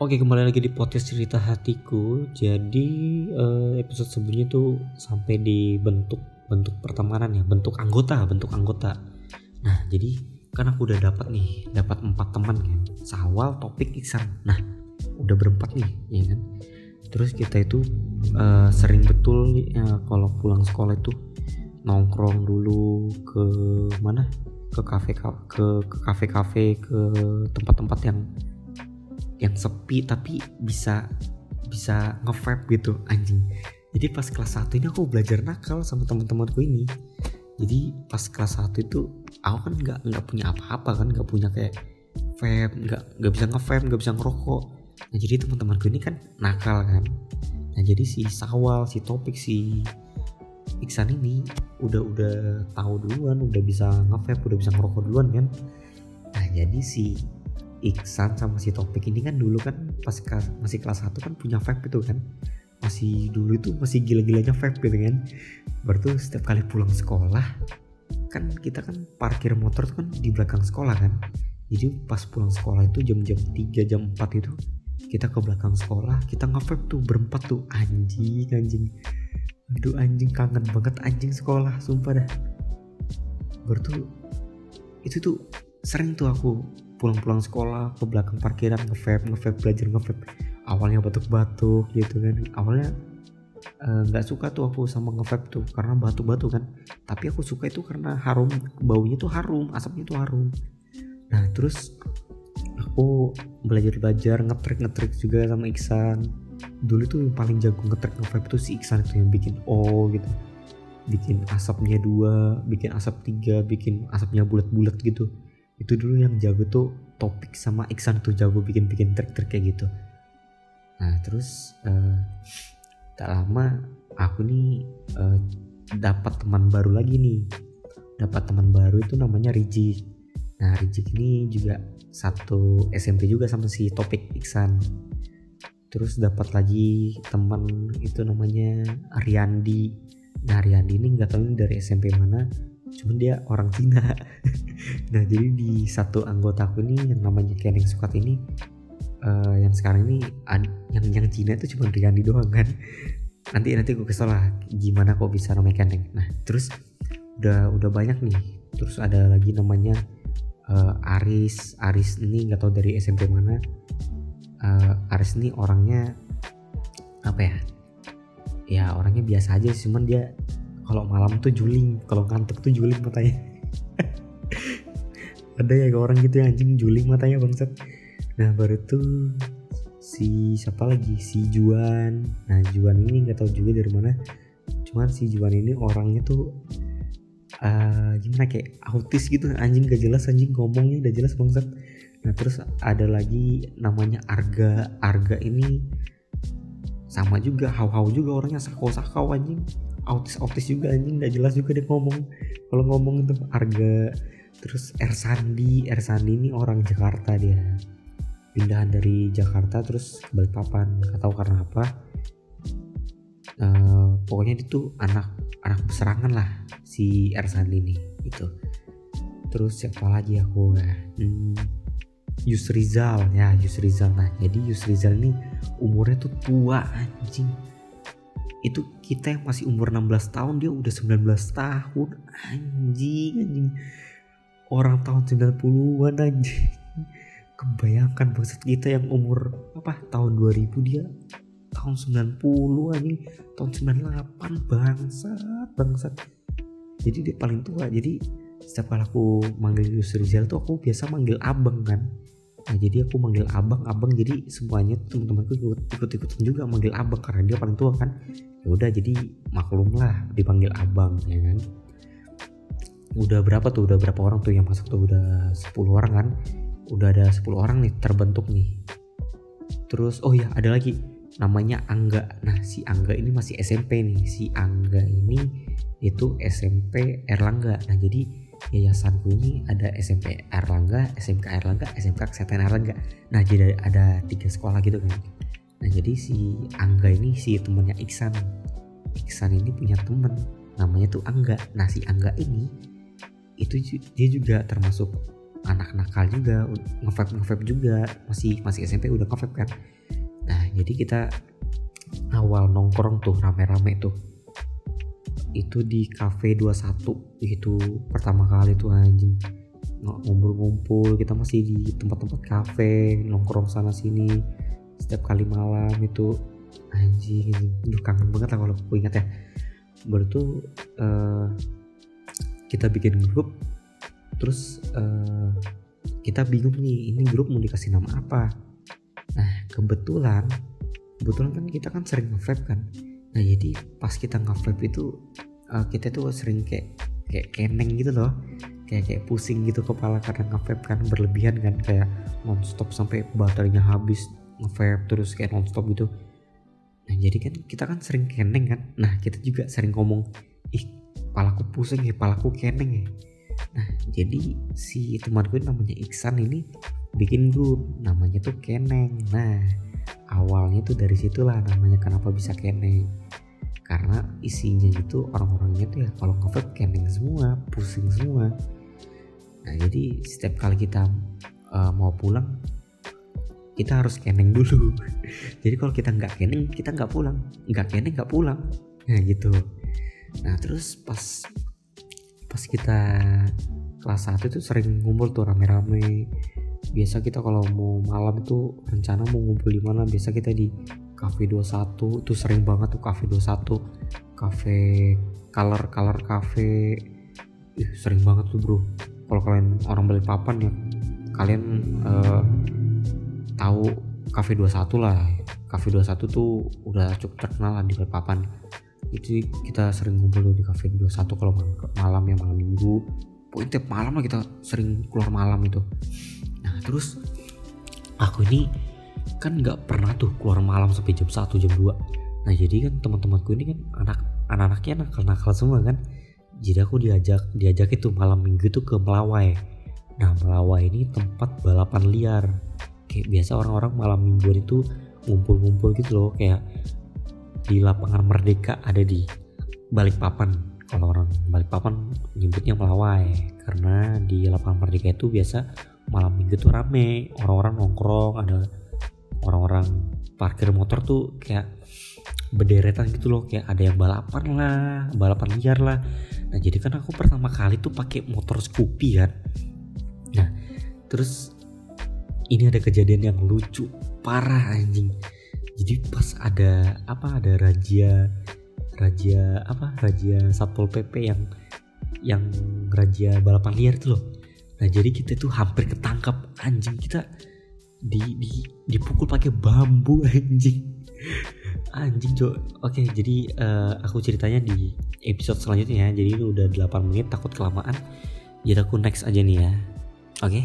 Oke kembali lagi di podcast cerita hatiku. Jadi eh, episode sebelumnya tuh sampai di bentuk bentuk pertemanan ya, bentuk anggota, bentuk anggota. Nah jadi kan aku udah dapat nih, dapat empat teman kan. Sawal, Topik, Iksan. Nah udah berempat nih, ya kan. Terus kita itu eh, sering betul ya, kalau pulang sekolah itu nongkrong dulu ke mana? Ke kafe ke ke kafe-kafe ke tempat-tempat yang yang sepi tapi bisa bisa nge gitu anjing. Jadi pas kelas 1 ini aku belajar nakal sama teman-temanku ini. Jadi pas kelas 1 itu aku kan nggak nggak punya apa-apa kan nggak punya kayak vape nggak nggak bisa nge nggak bisa ngerokok. Nah jadi teman-temanku ini kan nakal kan. Nah jadi si Sawal si Topik si Iksan ini udah udah tahu duluan udah bisa nge udah bisa ngerokok duluan kan. Nah jadi si Iksan sama si Topik ini kan dulu kan pas masih kelas 1 kan punya vape itu kan. Masih dulu itu masih gila-gilanya vape gitu kan. Berarti setiap kali pulang sekolah kan kita kan parkir motor tuh kan di belakang sekolah kan. Jadi pas pulang sekolah itu jam-jam 3 jam 4 itu kita ke belakang sekolah kita nge tuh berempat tuh. Anjing anjing. Aduh anjing kangen banget anjing sekolah sumpah dah. Berarti itu tuh sering tuh aku pulang-pulang sekolah ke belakang parkiran nge-vape nge-vape belajar nge-vape. Awalnya batuk-batuk gitu kan. Awalnya eh, nggak uh, suka tuh aku sama nge-vape tuh karena batuk-batuk kan. Tapi aku suka itu karena harum baunya tuh harum asapnya tuh harum. Nah terus aku belajar-belajar ngetrik-ngetrik juga sama Iksan. Dulu tuh yang paling jago ngetrik nge-vape tuh si Iksan itu yang bikin O gitu. Bikin asapnya dua bikin asap tiga bikin asapnya bulat-bulat gitu itu dulu yang jago tuh topik sama Iksan tuh jago bikin-bikin trik-trik kayak gitu. Nah terus uh, tak lama aku nih uh, dapat teman baru lagi nih. Dapat teman baru itu namanya Rijik nah Rijik ini juga satu SMP juga sama si topik Iksan. Terus dapat lagi teman itu namanya Ariandi. Nah Ariandi ini nggak tahu ini dari SMP mana cuman dia orang Cina. Nah jadi di satu anggota aku ini yang namanya Keneng Squad ini uh, yang sekarang ini yang yang Cina itu cuma Riyandi doang kan? Nanti nanti gue kesel lah gimana kok bisa namanya Keneng nah terus udah udah banyak nih. Terus ada lagi namanya uh, Aris Aris ini nggak tahu dari SMP mana. Uh, Aris ini orangnya apa ya? Ya orangnya biasa aja cuman dia kalau malam tuh juling kalau ngantuk tuh juling matanya. Ada ya orang gitu ya anjing juling matanya bangsat. Nah baru tuh si siapa lagi? Si Juan. Nah Juan ini nggak tahu juga dari mana. Cuman si Juan ini orangnya tuh uh, gimana kayak autis gitu. Anjing gak jelas anjing ngomongnya udah jelas bangsat. Nah terus ada lagi namanya Arga. Arga ini sama juga hau-hau juga orangnya sakau-sakau anjing autis-autis juga anjing. Nggak jelas juga dia ngomong. Kalau ngomong itu harga terus Ersandi. Ersandi ini orang Jakarta dia. Pindahan dari Jakarta terus ke Balikpapan. Nggak tahu karena apa. Uh, pokoknya itu anak anak beserangan lah si Ersandi ini itu terus siapa lagi aku? Ya hmm, Yusrizal. Ya Yusrizal. Nah jadi Yusrizal ini umurnya tuh tua anjing itu kita yang masih umur 16 tahun dia udah 19 tahun. Anjing anjing. Orang tahun 90-an anjing. Kebayangkan maksud kita yang umur apa tahun 2000 dia tahun 90 anjing. Tahun 98 bangsat bangsat. Jadi dia paling tua. Jadi setiap kali aku manggil Yusuf Rizal tuh aku biasa manggil abang kan nah jadi aku manggil abang. Abang jadi semuanya teman-temanku ikut ikut ikutan juga manggil abang karena dia paling tua kan. Ya udah jadi maklum lah dipanggil abang ya kan. Udah berapa tuh? Udah berapa orang tuh yang masuk tuh? Udah 10 orang kan? Udah ada 10 orang nih terbentuk nih. Terus oh ya ada lagi. Namanya Angga. Nah si Angga ini masih SMP nih. Si Angga ini itu SMP Erlangga. Nah jadi yayasanku ini ada SMP Erlangga SMK Erlangga SMK Kesehatan Erlangga. Nah jadi ada tiga sekolah gitu kan. Nah jadi si Angga ini si temennya Iksan. Iksan ini punya temen namanya tuh Angga. Nah si Angga ini itu dia juga termasuk anak nakal juga ngevape ngevape juga. Masih masih SMP udah ngevape kan. Nah jadi kita awal nongkrong tuh rame-rame tuh itu di cafe 21 itu pertama kali tuh anjing. Ngumpul-ngumpul kita masih di tempat-tempat kafe nongkrong sana sini. Setiap kali malam itu anjing aduh kangen banget lah kalau aku ingat ya. Baru tuh uh, kita bikin grup terus uh, kita bingung nih ini grup mau dikasih nama apa? Nah kebetulan kebetulan kan kita kan sering nge kan nah jadi pas kita nge itu uh, kita tuh sering kayak kayak keneng gitu loh. Kayak kayak pusing gitu kepala karena nge kan berlebihan kan. Kayak nonstop sampai baterainya habis nge terus kayak nonstop gitu. Nah jadi kan kita kan sering keneng kan. Nah kita juga sering ngomong ih palaku pusing ya palaku keneng ya. Nah jadi si temanku namanya Iksan ini bikin grup namanya tuh keneng. Nah awalnya tuh dari situlah namanya kenapa bisa keneng karena isinya itu orang-orangnya tuh ya kalau nge keneng semua pusing semua. Nah jadi setiap kali kita uh, mau pulang kita harus keneng dulu. Jadi kalau kita nggak keneng kita nggak pulang. Nggak keneng nggak pulang. Nah gitu. Nah terus pas pas kita kelas 1 itu sering ngumpul tuh rame-rame biasa kita kalau mau malam itu rencana mau ngumpul di mana? Biasa kita di cafe 21 itu sering banget tuh cafe 21 cafe color color cafe. Ih, sering banget tuh bro. Kalau kalian orang beli papan ya kalian uh, tahu Cafe 21 lah. Cafe 21 tuh udah cukup terkenal lah di Balikpapan. Itu kita sering ngumpul di Cafe 21 kalau malam ya malam minggu. Pokoknya tiap malam lah kita sering keluar malam itu nah terus aku ini kan nggak pernah tuh keluar malam sampai jam 1 jam 2 nah jadi kan teman-temanku ini kan anak anak-anaknya nakal-nakal semua kan. Jadi aku diajak diajak itu malam minggu itu ke Melawai. Nah Melawai ini tempat balapan liar. Kayak biasa orang-orang malam mingguan itu ngumpul-ngumpul gitu loh kayak di lapangan Merdeka ada di Balikpapan. Kalau orang Balikpapan nyebutnya Melawai karena di lapangan Merdeka itu biasa malam minggu tuh rame. Orang-orang nongkrong ada orang-orang parkir motor tuh kayak bederetan gitu loh. Kayak ada yang balapan lah balapan liar lah. Nah jadi kan aku pertama kali tuh pakai motor Scoopy kan? Nah terus ini ada kejadian yang lucu parah anjing. Jadi pas ada apa ada raja raja apa raja satpol pp yang yang raja balapan liar itu loh nah jadi kita tuh hampir ketangkap anjing kita di, di dipukul pakai bambu anjing. Anjing cok. Oke jadi uh, aku ceritanya di episode selanjutnya ya. Jadi ini udah 8 menit takut kelamaan. Jadi aku next aja nih ya. Oke? okay?